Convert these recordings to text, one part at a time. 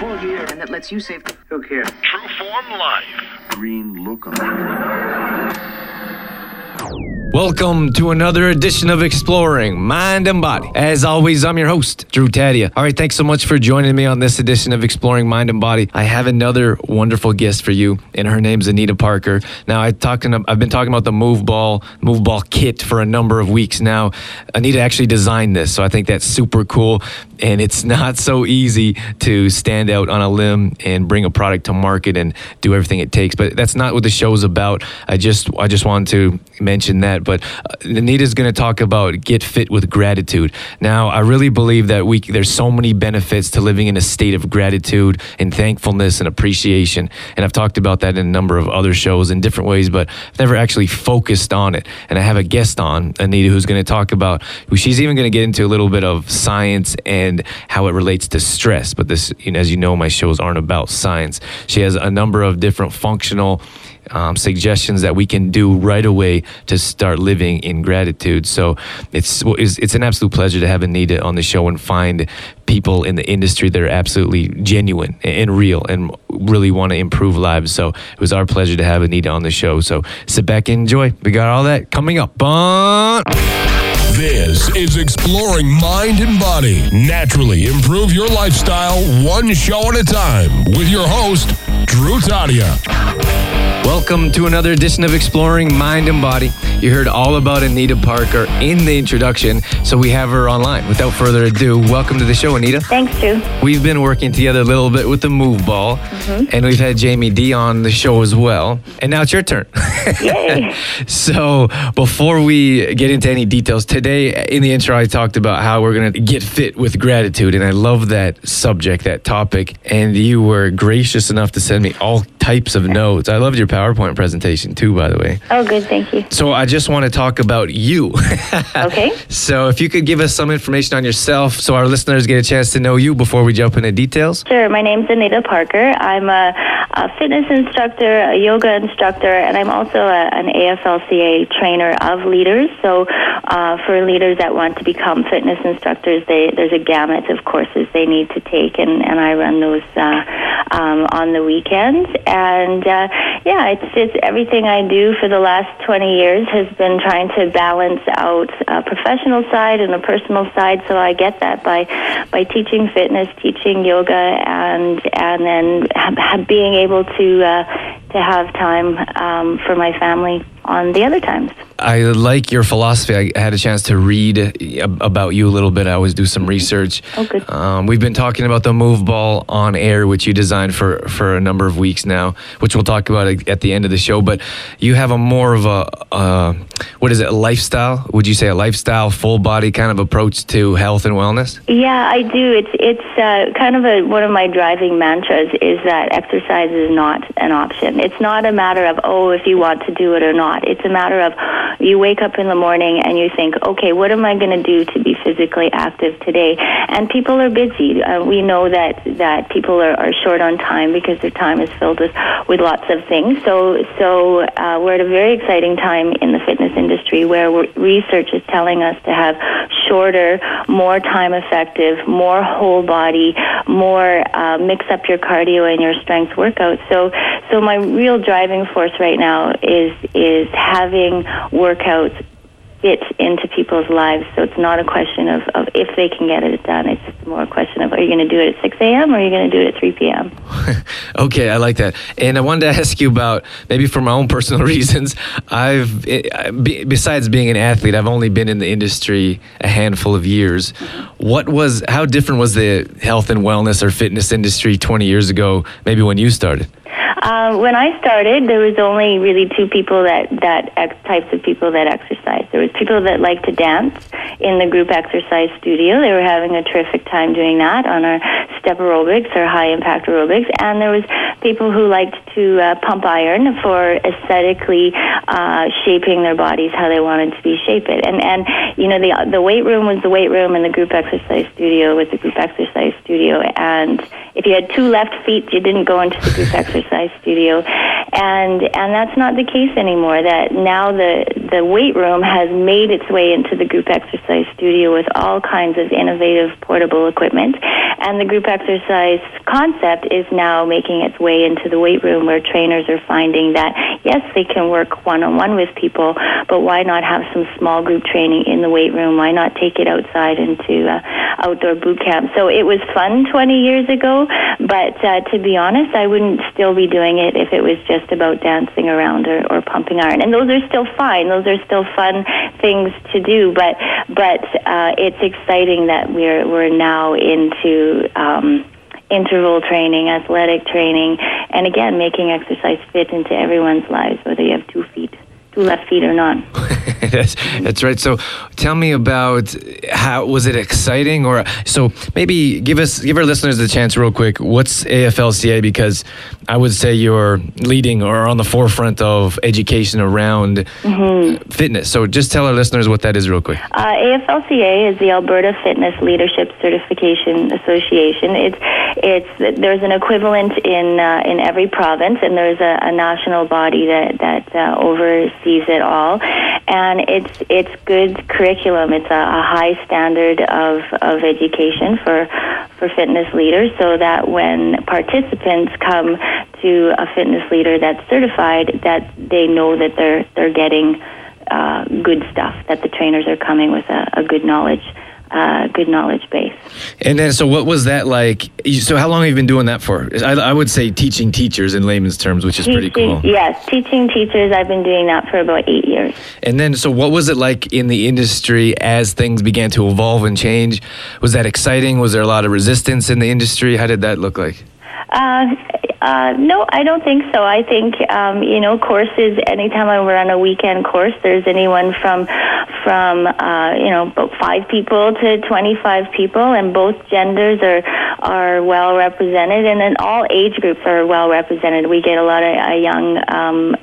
Full gear. And that lets you save. Who cares? True Form Life. Green look on Welcome to another edition of Exploring Mind and Body. As always, I'm your host, Drew Tadia. All right, thanks so much for joining me on this edition of Exploring Mind and Body. I have another wonderful guest for you, and her name's Anita Parker. Now, I talking, I've been talking about the Move Ball, Move Ball kit for a number of weeks now. Anita actually designed this, so I think that's super cool. And it's not so easy to stand out on a limb and bring a product to market and do everything it takes. But that's not what the show's about. I just, I just wanted to mention that. But uh, Anita's going to talk about get fit with gratitude. Now, I really believe that we there's so many benefits to living in a state of gratitude and thankfulness and appreciation. And I've talked about that in a number of other shows in different ways, but I've never actually focused on it. And I have a guest on, Anita, who's going to talk about. She's even going to get into a little bit of science and how it relates to stress. But this, as you know, my shows aren't about science. She has a number of different functional um, suggestions that we can do right away to start living in gratitude. So it's, it's an absolute pleasure to have Anita on the show and find people in the industry that are absolutely genuine and real and really want to improve lives. So it was our pleasure to have Anita on the show. So sit back and enjoy. We got all that coming up. Bon- This is Exploring Mind and Body. Naturally improve your lifestyle one show at a time with your host, Drew Tadia. Welcome to another edition of Exploring Mind and Body. You heard all about Anita Parker in the introduction, so we have her online. Without further ado, welcome to the show, Anita. Thanks, Drew. We've been working together a little bit with the Move Ball, mm-hmm. and we've had Jamie D on the show as well. And now it's your turn. Yay. so, before we get into any details, today in the intro, I talked about how we're going to get fit with gratitude. And I love that subject, that topic. And you were gracious enough to send me all types of notes. I loved your PowerPoint presentation too, by the way. Oh, good. Thank you. So, I just want to talk about you. Okay. So, if you could give us some information on yourself so our listeners get a chance to know you before we jump into details. Sure. My name's Anita Parker. I'm a, a fitness instructor, a yoga instructor, and I'm also a, an AFLCA trainer of leaders. So, uh, for leaders that want to become fitness instructors, they, there's a gamut of courses they need to take, and, and I run those uh, um, on the weekends. And uh, yeah, it's, it's everything I do for the last 20 years has been trying to balance out a professional side and a personal side. So I get that by by teaching fitness, teaching yoga, and and then ha- being able to uh, to have time um, for my family on the other times. I like your philosophy. I had a chance to read about you a little bit. I always do some research. Oh, good. Um, we've been talking about the Move Ball on air, which you designed for for a number of weeks now, which we'll talk about at the end of the show. But you have a more of a uh, what is it? A lifestyle? Would you say a lifestyle, full body kind of approach to health and wellness? Yeah, I do. It's it's uh, kind of a, one of my driving mantras is that exercise is not an option. It's not a matter of oh if you want to do it or not. It's a matter of you wake up in the morning and you think, okay, what am I going to do to be physically active today? And people are busy. Uh, we know that that people are, are short on time because their time is filled with with lots of things. So so uh, we're at a very exciting time in the fitness industry where research is telling us to have shorter, more time effective, more whole body, more uh, mix up your cardio and your strength workouts. So so my real driving force right now is is having workouts fit into people's lives. So it's not a question of, of if they can get it done. It's more a question of are you going to do it at 6 a.m. or are you going to do it at 3 p.m. Okay, I like that. And I wanted to ask you about maybe for my own personal reasons. I've eh, besides being an athlete, I've only been in the industry a handful of years. What was how different was the health and wellness or fitness industry 20 years ago? Maybe when you started. Uh, when I started, there was only really two people that that ex- types of people that exercise. There was people that like to dance in the group exercise studio. They were having a terrific time doing that on our step aerobics or high impact aerobics, and there was people who liked to uh, pump iron for aesthetically uh, shaping their bodies how they wanted to be shaped. And and you know the the weight room was the weight room, and the group exercise studio was the group exercise studio, and if you had two left feet, you didn't go into the group exercise studio. and and that's not the case anymore. That now the the weight room has made its way into the group exercise studio with all kinds of innovative portable equipment, and the group exercise concept is now making its way into the weight room where trainers are finding that yes, they can work one on one with people, but why not have some small group training in the weight room? Why not take it outside into uh, outdoor boot camp? So it was fun 20 years ago, but uh, to be honest, I wouldn't still be doing it if it was just about dancing around or, or pumping iron. And those are still fine. Those are still fun things to do. But but uh, it's exciting that we're we're now into. Um, interval training, athletic training, and again, making exercise fit into everyone's lives, whether you have two feet two left feet or not. that's, that's right. So, tell me about how was it exciting, or so maybe give us give our listeners a chance real quick. What's AFLCA? Because I would say you're leading or on the forefront of education around mm-hmm. fitness. So, just tell our listeners what that is real quick. Uh, AFLCA is the Alberta Fitness Leadership Certification Association. It's it's there's an equivalent in uh, in every province, and there's a, a national body that that uh, over it all, and it's it's good curriculum. It's a, a high standard of of education for for fitness leaders, so that when participants come to a fitness leader that's certified, that they know that they're they're getting uh, good stuff. That the trainers are coming with a, a good knowledge uh, good knowledge base. And then, so what was that like? So, how long have you been doing that for? I, I would say teaching teachers in layman's terms, which is teaching, pretty cool. Yes, teaching teachers. I've been doing that for about eight years. And then, so what was it like in the industry as things began to evolve and change? Was that exciting? Was there a lot of resistance in the industry? How did that look like? Uh, uh, no, I don't think so. I think um, you know courses. Anytime I run a weekend course, there's anyone from from uh, you know five people to 25 people, and both genders are are well represented, and then all age groups are well represented. We get a lot of uh, young um,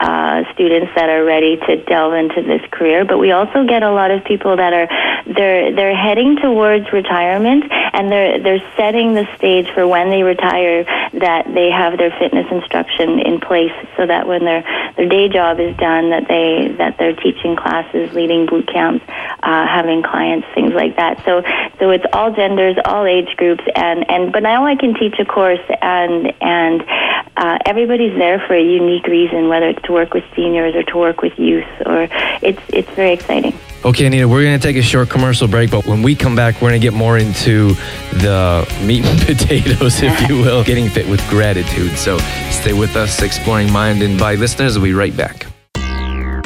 uh, students that are ready to delve into this career, but we also get a lot of people that are they're they're heading towards retirement and they're they're setting the stage for when they retire that they have their fitness instruction in place so that when their their day job is done that they that they're teaching classes, leading boot camps, uh, having clients, things like that. So so it's all genders, all age groups, and and but now I can teach a course and and uh, everybody's there for a unique reason, whether it's to work with seniors or to work with youth, or it's it's very exciting. Okay, Anita, we're going to take a short commercial break, but when we come back, we're going to get more into the meat and potatoes, if you will, getting fit with gratitude. So stay with us, exploring mind and body listeners. We'll be right back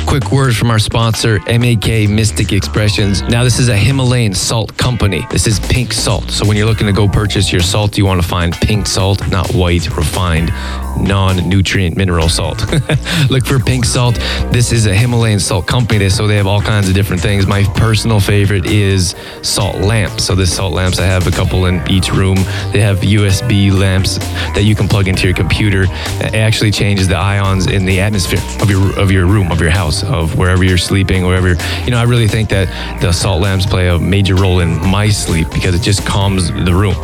quick word from our sponsor, MAK Mystic Expressions. Now, this is a Himalayan salt company. This is pink salt. So, when you're looking to go purchase your salt, you want to find pink salt, not white, refined non nutrient mineral salt. Look for pink salt. This is a Himalayan salt company, so they have all kinds of different things. My personal favorite is salt lamps. So, this salt lamps, I have a couple in each room. They have USB lamps that you can plug into your computer. It actually changes the ions in the atmosphere of your of your room, of your house, of wherever you're sleeping, wherever. You know, I really think that the salt lamps play a major role in my sleep because it just calms the room.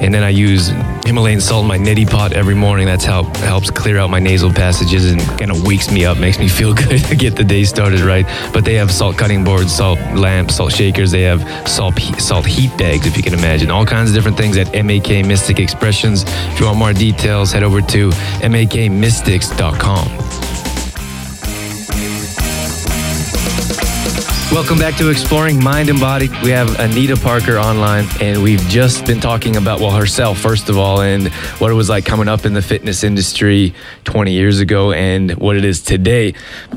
And then I use Himalayan salt in my neti pot every morning. That's how helps clear out my nasal passages and kind of wakes me up, makes me feel good to get the day started right. But they have salt cutting boards, salt lamps, salt shakers. They have salt salt heat bags, if you can imagine. All kinds of different things at MAK Mystic Expressions. If you want more details, head over to makmystics.com. Welcome back to Exploring Mind and Body. We have Anita Parker online, and we've just been talking about, well, herself, first of all, and what it was like coming up in the fitness industry 20 years ago and what it is today.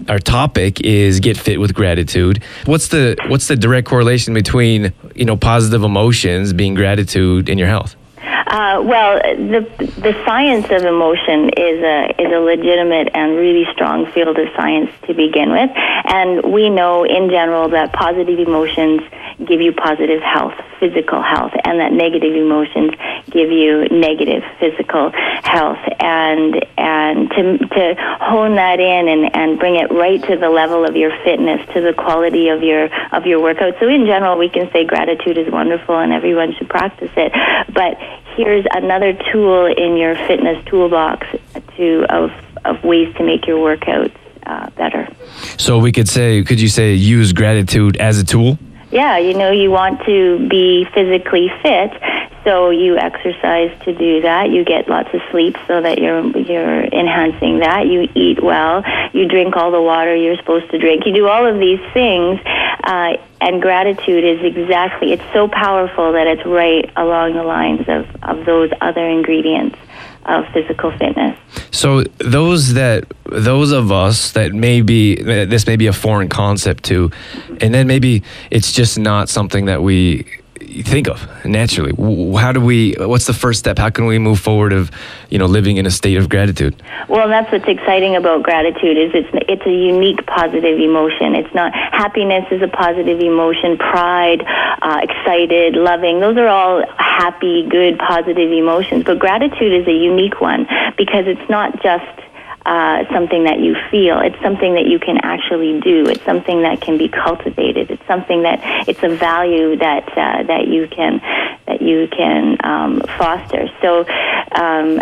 Our topic is get fit with gratitude. What's the what's the direct correlation between, you know, positive emotions being gratitude in your health? Uh, well, the the science of emotion is a is a legitimate and really strong field of science to begin with, and we know in general that positive emotions give you positive health, physical health, and that negative emotions give you negative physical health. And and to to hone that in and, and bring it right to the level of your fitness, to the quality of your of your workout. So in general, we can say gratitude is wonderful and everyone should practice it. But here's another tool in your fitness toolbox to of of ways to make your workouts uh, better. So we could say, could you say, use gratitude as a tool? Yeah, you know, you want to be physically fit, so you exercise to do that. You get lots of sleep so that you're you're enhancing that. You eat well. You drink all the water you're supposed to drink. You do all of these things, uh, and gratitude is exactly. It's so powerful that it's right along the lines of of those other ingredients of physical fitness. So those that those of us that maybe this may be a foreign concept to, and then maybe it's just not something that we think of naturally. How do we? What's the first step? How can we move forward of, you know, living in a state of gratitude? Well, that's what's exciting about gratitude is it's it's a unique positive emotion. It's not happiness is a positive emotion. Pride, uh, excited, loving. Those are all happy, good, positive emotions. But gratitude is a unique one because it's not just uh, something that you feel. It's something that you can actually do. It's something that can be cultivated. It's something that it's a value that uh, that you can that you can um, foster. So. Um,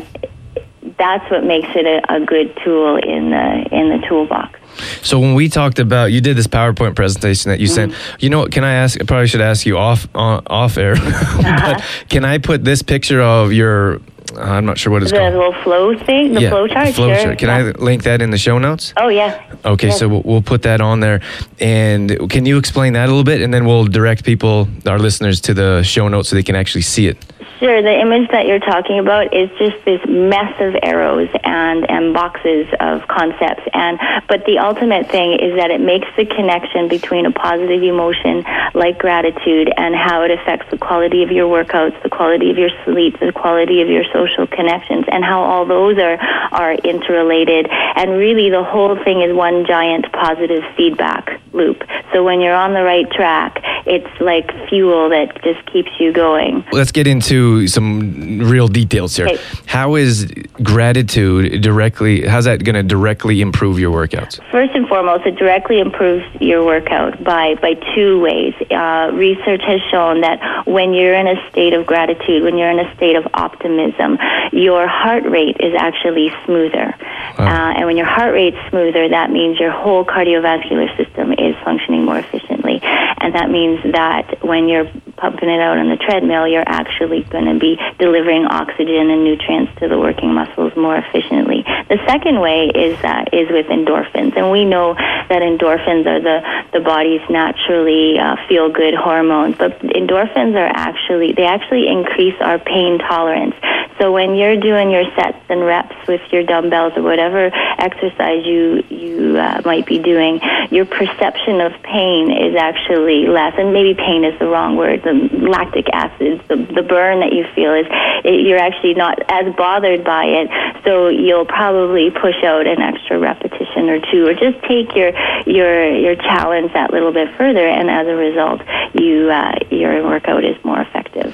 that's what makes it a, a good tool in the in the toolbox. So when we talked about, you did this PowerPoint presentation that you mm-hmm. sent. You know what? Can I ask? I probably should ask you off uh, off air. uh-huh. but can I put this picture of your I'm not sure what it's the called. The little flow thing, the yeah, flow chart. Flow sure. chart. Can yeah. I link that in the show notes? Oh yeah. Okay, so we'll, we'll put that on there. And can you explain that a little bit, and then we'll direct people, our listeners, to the show notes so they can actually see it. Sure. The image that you're talking about is just this mess of arrows and, and boxes of concepts. And but the ultimate thing is that it makes the connection between a positive emotion like gratitude and how it affects the quality of your workouts, the quality of your sleep, the quality of your social connections, and how all those are are interrelated. And really, the whole thing is one giant positive feedback loop. So when you're on the right track, it's like fuel that just keeps you going. Let's get into some real details here. Okay. How is gratitude directly, how's that going to directly improve your workouts? First and foremost, it directly improves your workout by, by two ways. Uh, research has shown that when you're in a state of gratitude, when you're in a state of optimism, your heart rate is actually smoother. Wow. Uh, and when your heart rate's smoother, that means your whole cardiovascular system is functioning more efficiently. And that means that when you're pumping it out on the treadmill, you're actually going to be delivering oxygen and nutrients to the working muscles more efficiently. The second way is uh, is with endorphins, and we know that endorphins are the the body's naturally uh, feel good hormones. But endorphins are actually they actually increase our pain tolerance. So when you're doing your sets and reps with your dumbbells or whatever exercise you you uh, might be doing, your perception of pain is actually less. And maybe pain is the wrong word. The lactic acids, the the burn that you feel is it, you're actually not as bothered by it. So you'll probably push out an extra repetition or two, or just take your your your challenge that little bit further. And as a result, you uh, your workout is more effective.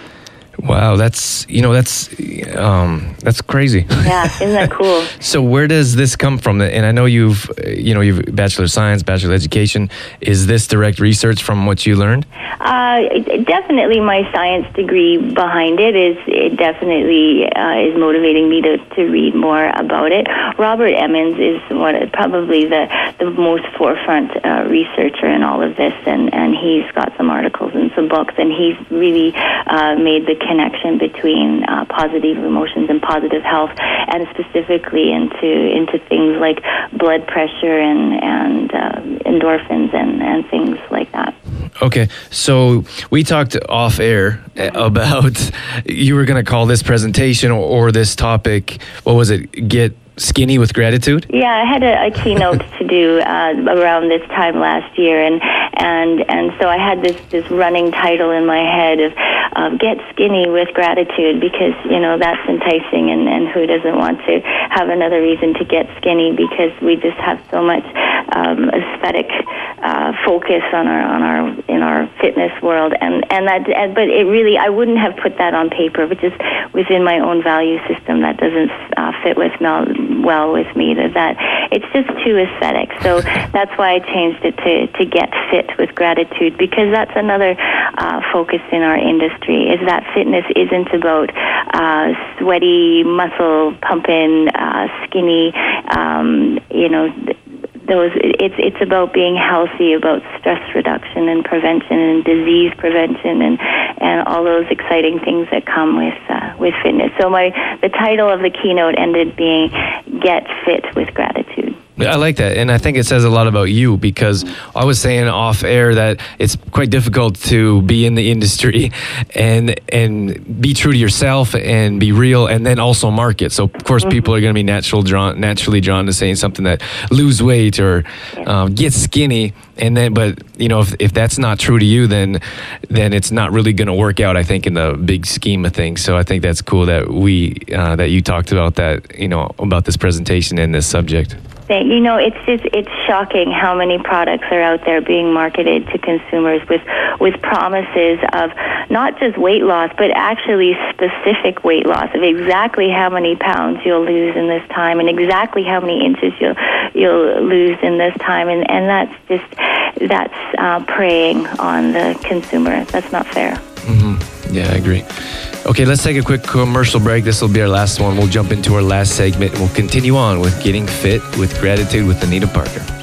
Wow, that's you know that's um, that's crazy. Yeah, isn't that cool? so where does this come from? And I know you've you know you've bachelor of science, bachelor of education. Is this direct research from what you learned? Uh, definitely, my science degree behind it is it definitely uh, is motivating me to, to read more about it. Robert Emmons is one probably the the most forefront uh, researcher in all of this, and and he's got some articles and some books, and he's really uh, made the connection between uh, positive emotions and positive health, and specifically into into things like blood pressure and and uh, endorphins and and things like that. Okay, so we talked off air about you were going to call this presentation or, or this topic. What was it? Get skinny with gratitude? Yeah, I had a, a keynote to do uh, around this time last year, and and and so I had this this running title in my head of um, "Get Skinny with Gratitude" because you know that's enticing, and and who doesn't want to have another reason to get skinny because we just have so much um, aesthetic uh, focus on our on our in our fitness world, and and that and, but it really I wouldn't have put that on paper, but just within my own value system that doesn't uh, fit with Mel well with me. That that it's just too aesthetic. So that's why I changed it to to get fit with gratitude because that's another uh, focus in our industry is that fitness isn't about uh, sweaty muscle pumping, uh, skinny. Um, you know those it's it's about being healthy, about stress reduction and prevention and disease prevention and and all those exciting things that come with uh, with fitness. So my the title of the keynote ended being "Get Fit with Gratitude." I like that, and I think it says a lot about you because I was saying off air that it's quite difficult to be in the industry and and be true to yourself and be real, and then also market. So of course, mm-hmm. people are going to be natural drawn, naturally drawn to saying something that lose weight or um, get skinny, and then but you know if, if that's not true to you, then then it's not really going to work out. I think in the big scheme of things. So I think that's cool that we uh, that you talked about that you know about this presentation and this subject thing. You know, it's just it's shocking how many products are out there being marketed to consumers with with promises of not just weight loss, but actually specific weight loss of exactly how many pounds you'll lose in this time and exactly how many inches you'll you'll lose in this time, and and that's just that's uh, preying on the consumer. That's not fair. Mm-hmm. Yeah, I agree. Okay, let's take a quick commercial break. This will be our last one. We'll jump into our last segment we'll continue on with getting fit with gratitude with Anita Parker.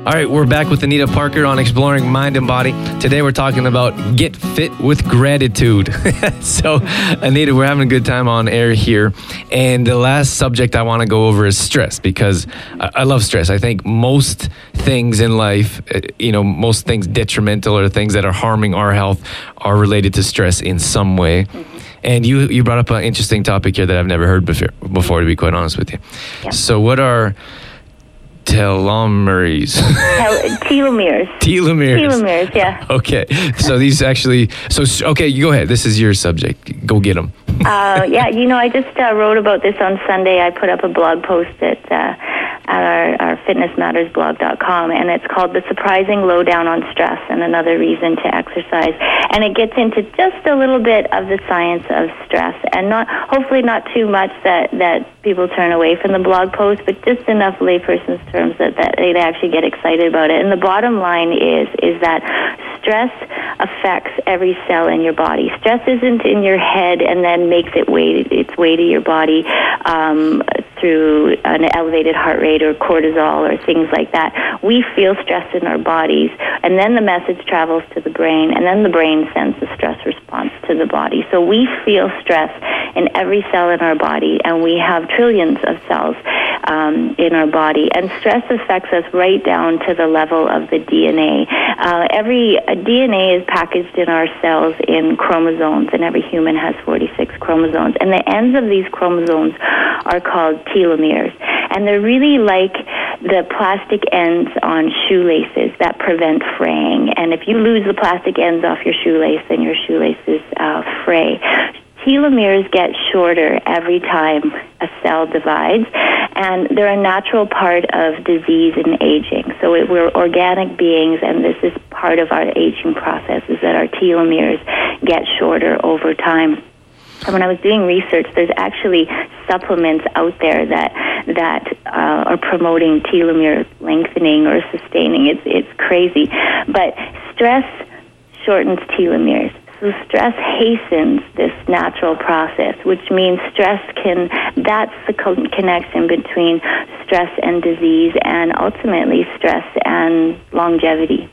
All right, we're back with Anita Parker on Exploring Mind and Body. Today we're talking about get fit with gratitude. so, Anita, we're having a good time on air here. And the last subject I want to go over is stress because I, love stress. I think most things in life, uh, you know, most things detrimental or things that are harming our health are related to stress in some way. Mm-hmm. And you, you brought up an interesting topic here that I've never heard before, before to be quite honest with you. Yeah. So, what are telomeres. telomeres. Telomeres. Telomeres, yeah. Okay. So these actually, so, okay, you go ahead. This is your subject. Go get them. Uh, yeah, you know, I just uh, wrote about this on Sunday. I put up a blog post at, uh, at our, our fitnessmattersblog.com, and it's called The Surprising Lowdown on Stress and Another Reason to Exercise. And it gets into just a little bit of the science of stress, and not hopefully not too much that, that people turn away from the blog post, but just enough layperson's terms that, that they actually get excited about it. And the bottom line is is that stress affects every cell in your body. Stress isn't in your head and then makes it way its way to your body um, through an elevated heart rate or cortisol or things like that. We feel stress in our bodies, and then the message travels to the brain, and then the brain sends the stress response to the body. So we feel stress in every cell in our body, and we have trillions of cells um, in our body. And stress affects us right down to the level of the DNA. Uh, every uh, DNA is packaged in our cells in chromosomes, and every human has 46 chromosomes. And the ends of these chromosomes are called telomeres. And they're really like the plastic ends on shoelaces that prevent fraying. And if you lose the plastic ends off your shoelace, then your shoelaces uh, fray telomeres get shorter every time a cell divides, and they're a natural part of disease and aging. So it, we're organic beings, and this is part of our aging process, is that our telomeres get shorter over time. And when I was doing research, there's actually supplements out there that that uh, are promoting telomere lengthening or sustaining. It's it's crazy, but stress shortens telomeres. So stress hastens this natural process, which means stress can, that's the connection between stress and disease and ultimately stress and longevity.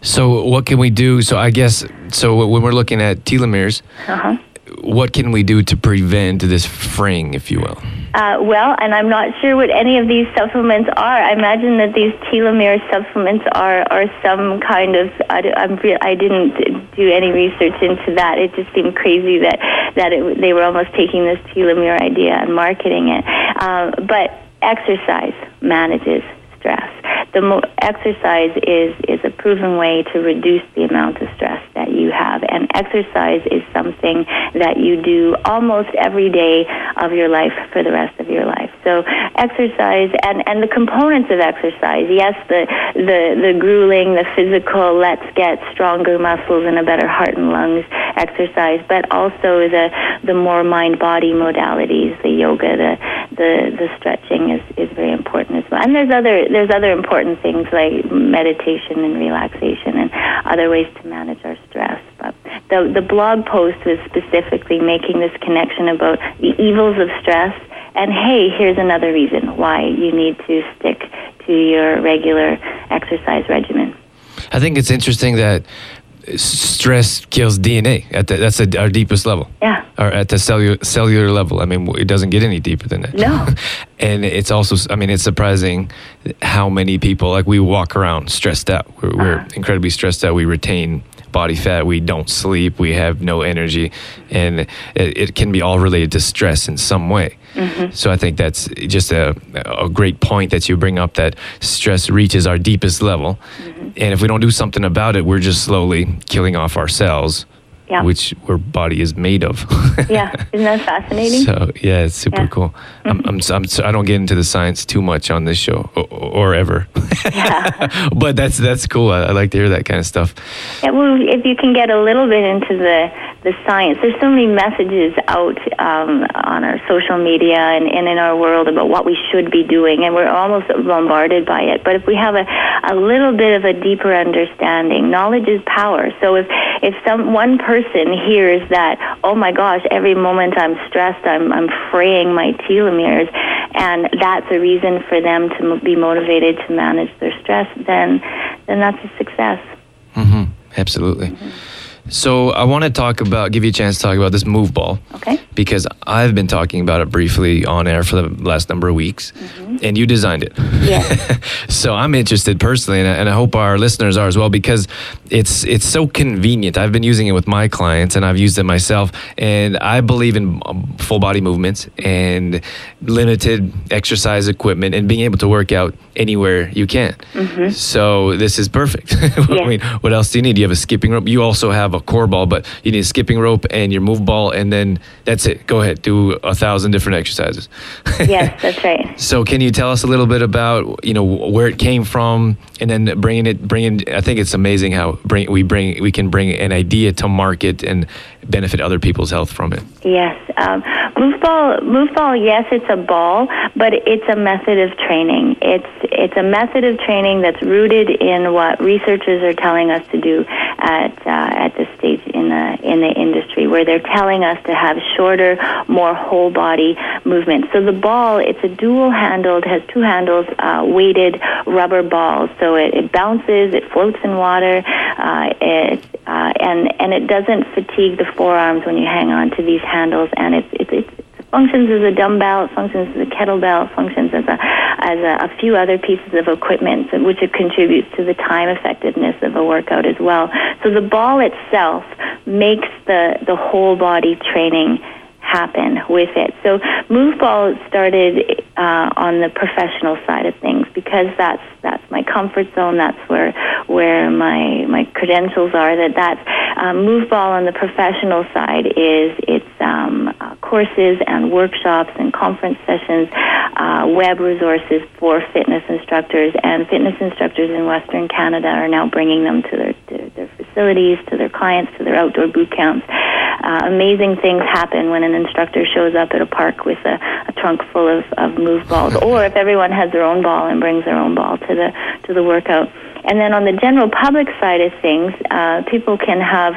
So, what can we do? So, I guess, so when we're looking at telomeres, uh-huh what can we do to prevent this fraying, if you will? Uh, well, and I'm not sure what any of these supplements are. I imagine that these telomere supplements are, are some kind of. I, I'm I didn't do any research into that. It just seemed crazy that that it, they were almost taking this telomere idea and marketing it. Uh, but exercise manages stress. The mo- exercise is is a proven way to reduce the amount of stress that you have, and exercise is something that you do almost every day of your life for the rest of your life. So, exercise and and the components of exercise. Yes, the the the grueling, the physical. Let's get stronger muscles and a better heart and lungs exercise, but also the the more mind body modalities, the yoga, the the the stretching is is very important as well. And there's other there's other important things like meditation and relaxation and other ways to manage our stress. But the the blog post was specifically making this connection about the evils of stress and hey, here's another reason why you need to stick to your regular exercise regimen. I think it's interesting that stress kills DNA. At the, that's the, our deepest level. Yeah. Or at the cellular cellular level. I mean, it doesn't get any deeper than that. No. and it's also, I mean, it's surprising how many people like we walk around stressed out. We're, we're Uh-huh. incredibly stressed out. We retain body fat. We don't sleep. We have no energy, and it, it can be all related to stress in some way. Mm-hmm. So I think that's just a, a great point that you bring up that stress reaches our deepest level. Mm-hmm. And if we don't do something about it, we're just slowly killing off our cells, Yeah. which our body is made of. Yeah, isn't that fascinating? so yeah, it's super Yeah. Cool. I'm, I'm, I'm, I don't get into the science too much on this show or, or ever, yeah. but that's that's cool. I, I like to hear that kind of stuff. Yeah, well, if you can get a little bit into the the science, there's so many messages out um, on our social media and, and in our world about what we should be doing, and we're almost bombarded by it. But if we have a, a little bit of a deeper understanding, knowledge is power. So if if some one person hears that, oh my gosh, every moment I'm stressed, I'm I'm fraying my telomeres, and that's a reason for them to be motivated to manage their stress, then then that's a success. hmm Absolutely. So I want to talk about, give you a chance to talk about this move ball. Okay. Because I've been talking about it briefly on air for the last number of weeks, and you designed it. Yes. so I'm interested personally, and I, and I hope our listeners are as well, because it's it's so convenient. I've been using it with my clients, and I've used it myself, and I believe in um, full body movements and limited exercise equipment, and being able to work out anywhere you can. So this is perfect. I Yeah. mean, what else do you need? Do you have a skipping rope. You also have a core ball, but you need a skipping rope and your move ball, and then that's it. Go ahead, do a thousand different exercises. yes, that's right. So can you tell us a little bit about you know where it came from, and then bringing it, bringing? I think it's amazing how bring we bring we can bring an idea to market and benefit other people's health from it. Yes, um, move ball. Move ball. Yes, it's a ball, but it's a method of training. It's it's a method of training that's rooted in what researchers are telling us to do at uh, at this stage in the in the industry, where they're telling us to have shorter, more whole body movements. So the ball, it's a dual handled, has two handles, uh, weighted rubber balls. So it, it bounces, it floats in water, uh, it uh, and and it doesn't fatigue the forearms when you hang on to these handles, and it's, it's it functions as a dumbbell, it functions as a kettlebell, it functions as a as a, a few other pieces of equipment, which it contributes to the time effectiveness of a workout as well. So the ball itself makes the the whole body training happen with it. So Move Ball started uh, on the professional side of things because that's that's my comfort zone. That's where where my my credentials are. That that's um, Move on the professional side is it's um, uh, courses and workshops and conference sessions, uh, web resources for fitness instructors, and fitness instructors in Western Canada are now bringing them to their to their facilities, to their clients, to their outdoor boot camps. Uh, amazing things happen when an instructor shows up at a park with a, a trunk full of, of move balls, or if everyone has their own ball and brings their own ball to the to the workout. And then on the general public side of things, uh, people can have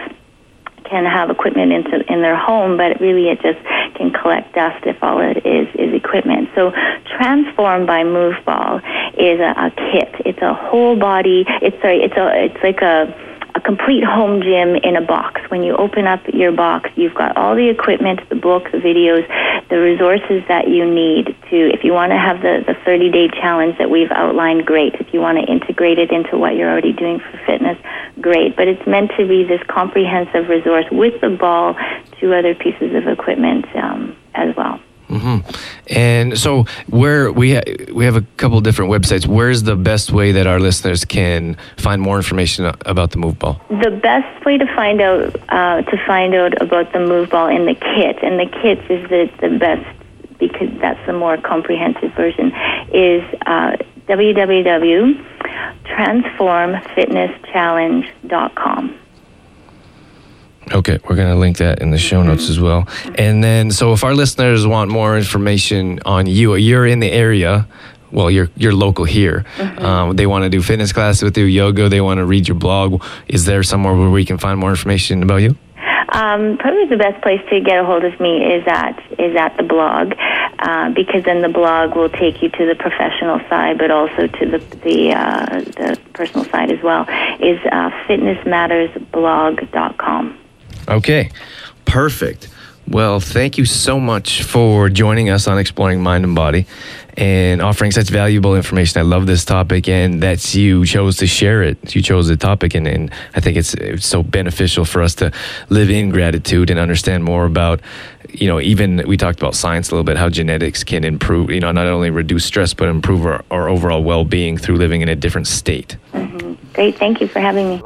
can have equipment into in their home, but really it just can collect dust if all it is is equipment. So Transform by Move Ball is a, a kit. It's a whole body. It's sorry. It's a. It's like a complete home gym in a box. When you open up your box, you've got all the equipment, the book, the videos, the resources that you need to, if you want to have the, the 30 day challenge that we've outlined, great. If you want to integrate it into what you're already doing for fitness, great. But it's meant to be this comprehensive resource with the ball, two other pieces of equipment um, as well. And so, where we ha- we have a couple different websites. Where's the best way that our listeners can find more information about the Move Ball? The best way to find out uh, to find out about the move ball in the kit, and the kit is the, the best because that's the more comprehensive version, is uh, www.transformfitnesschallenge.com. Okay, we're going to link that in the show notes as well. And then, so if our listeners want more information on you, you're in the area. Well, you're you're local here. Um, they want to do fitness classes with you, yoga. They want to read your blog. Is there somewhere where we can find more information about you? Um, probably the best place to get a hold of me is at is at the blog, uh, because then the blog will take you to the professional side, but also to the the uh, the personal side as well. Is uh, fitnessmattersblog.com. Okay, perfect. Well, thank you so much for joining us on Exploring Mind and Body and offering such valuable information. I love this topic, and that you chose to share it. You chose the topic, and, and I think it's, it's so beneficial for us to live in gratitude and understand more about, you know, even we talked about science a little bit, how genetics can improve, you know, not only reduce stress, but improve our, our overall well being through living in a different state. Mm-hmm. Great, thank you for having me.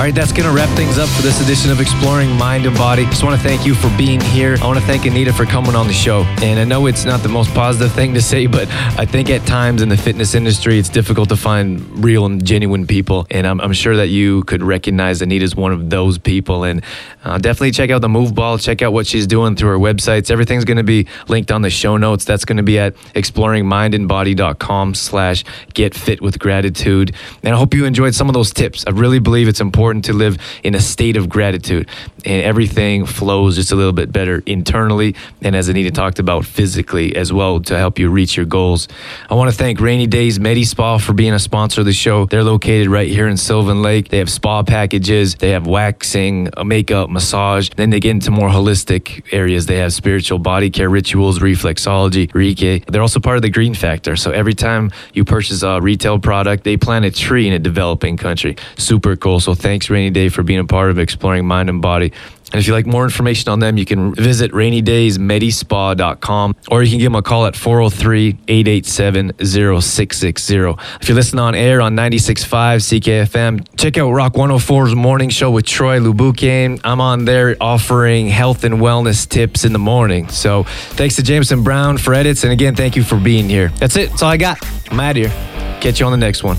All right, that's going to wrap things up for this edition of Exploring Mind and Body. Just want to thank you for being here. I want to thank Anita for coming on the show. And I know it's not the most positive thing to say, but I think at times in the fitness industry, it's difficult to find real and genuine people. And I'm, I'm sure that you could recognize Anita's one of those people. And uh, definitely check out the Move Ball, check out what she's doing through her websites. Everything's going to be linked on the show notes. That's going to be at exploringmindandbody.com slash get fit with gratitude. And I hope you enjoyed some of those tips. I really believe it's important to live in a state of gratitude and everything flows just a little bit better internally and as Anita talked about physically as well to help you reach your goals. I want to thank Rainy Days Medi Spa for being a sponsor of the show. They're located right here in Sylvan Lake. They have spa packages, they have waxing, uh, makeup, massage. Then they get into more holistic areas. They have spiritual body care rituals, reflexology, Reiki. They're also part of the Green Factor. So every time you purchase a retail product, they plant a tree in a developing country. Super cool. So thanks, Rainy Day, for being a part of exploring mind and body. And if you'd like more information on them, you can visit rainydaysmedispa.com or you can give them a call at 403 887 0660. If you're listening on air on 96.5 CKFM, check out Rock 104's morning show with Troy Lubukin. I'm on there offering health and wellness tips in the morning. So thanks to Jameson Brown for edits. And again, thank you for being here. That's it. That's all I got. I'm out of here. Catch you on the next one.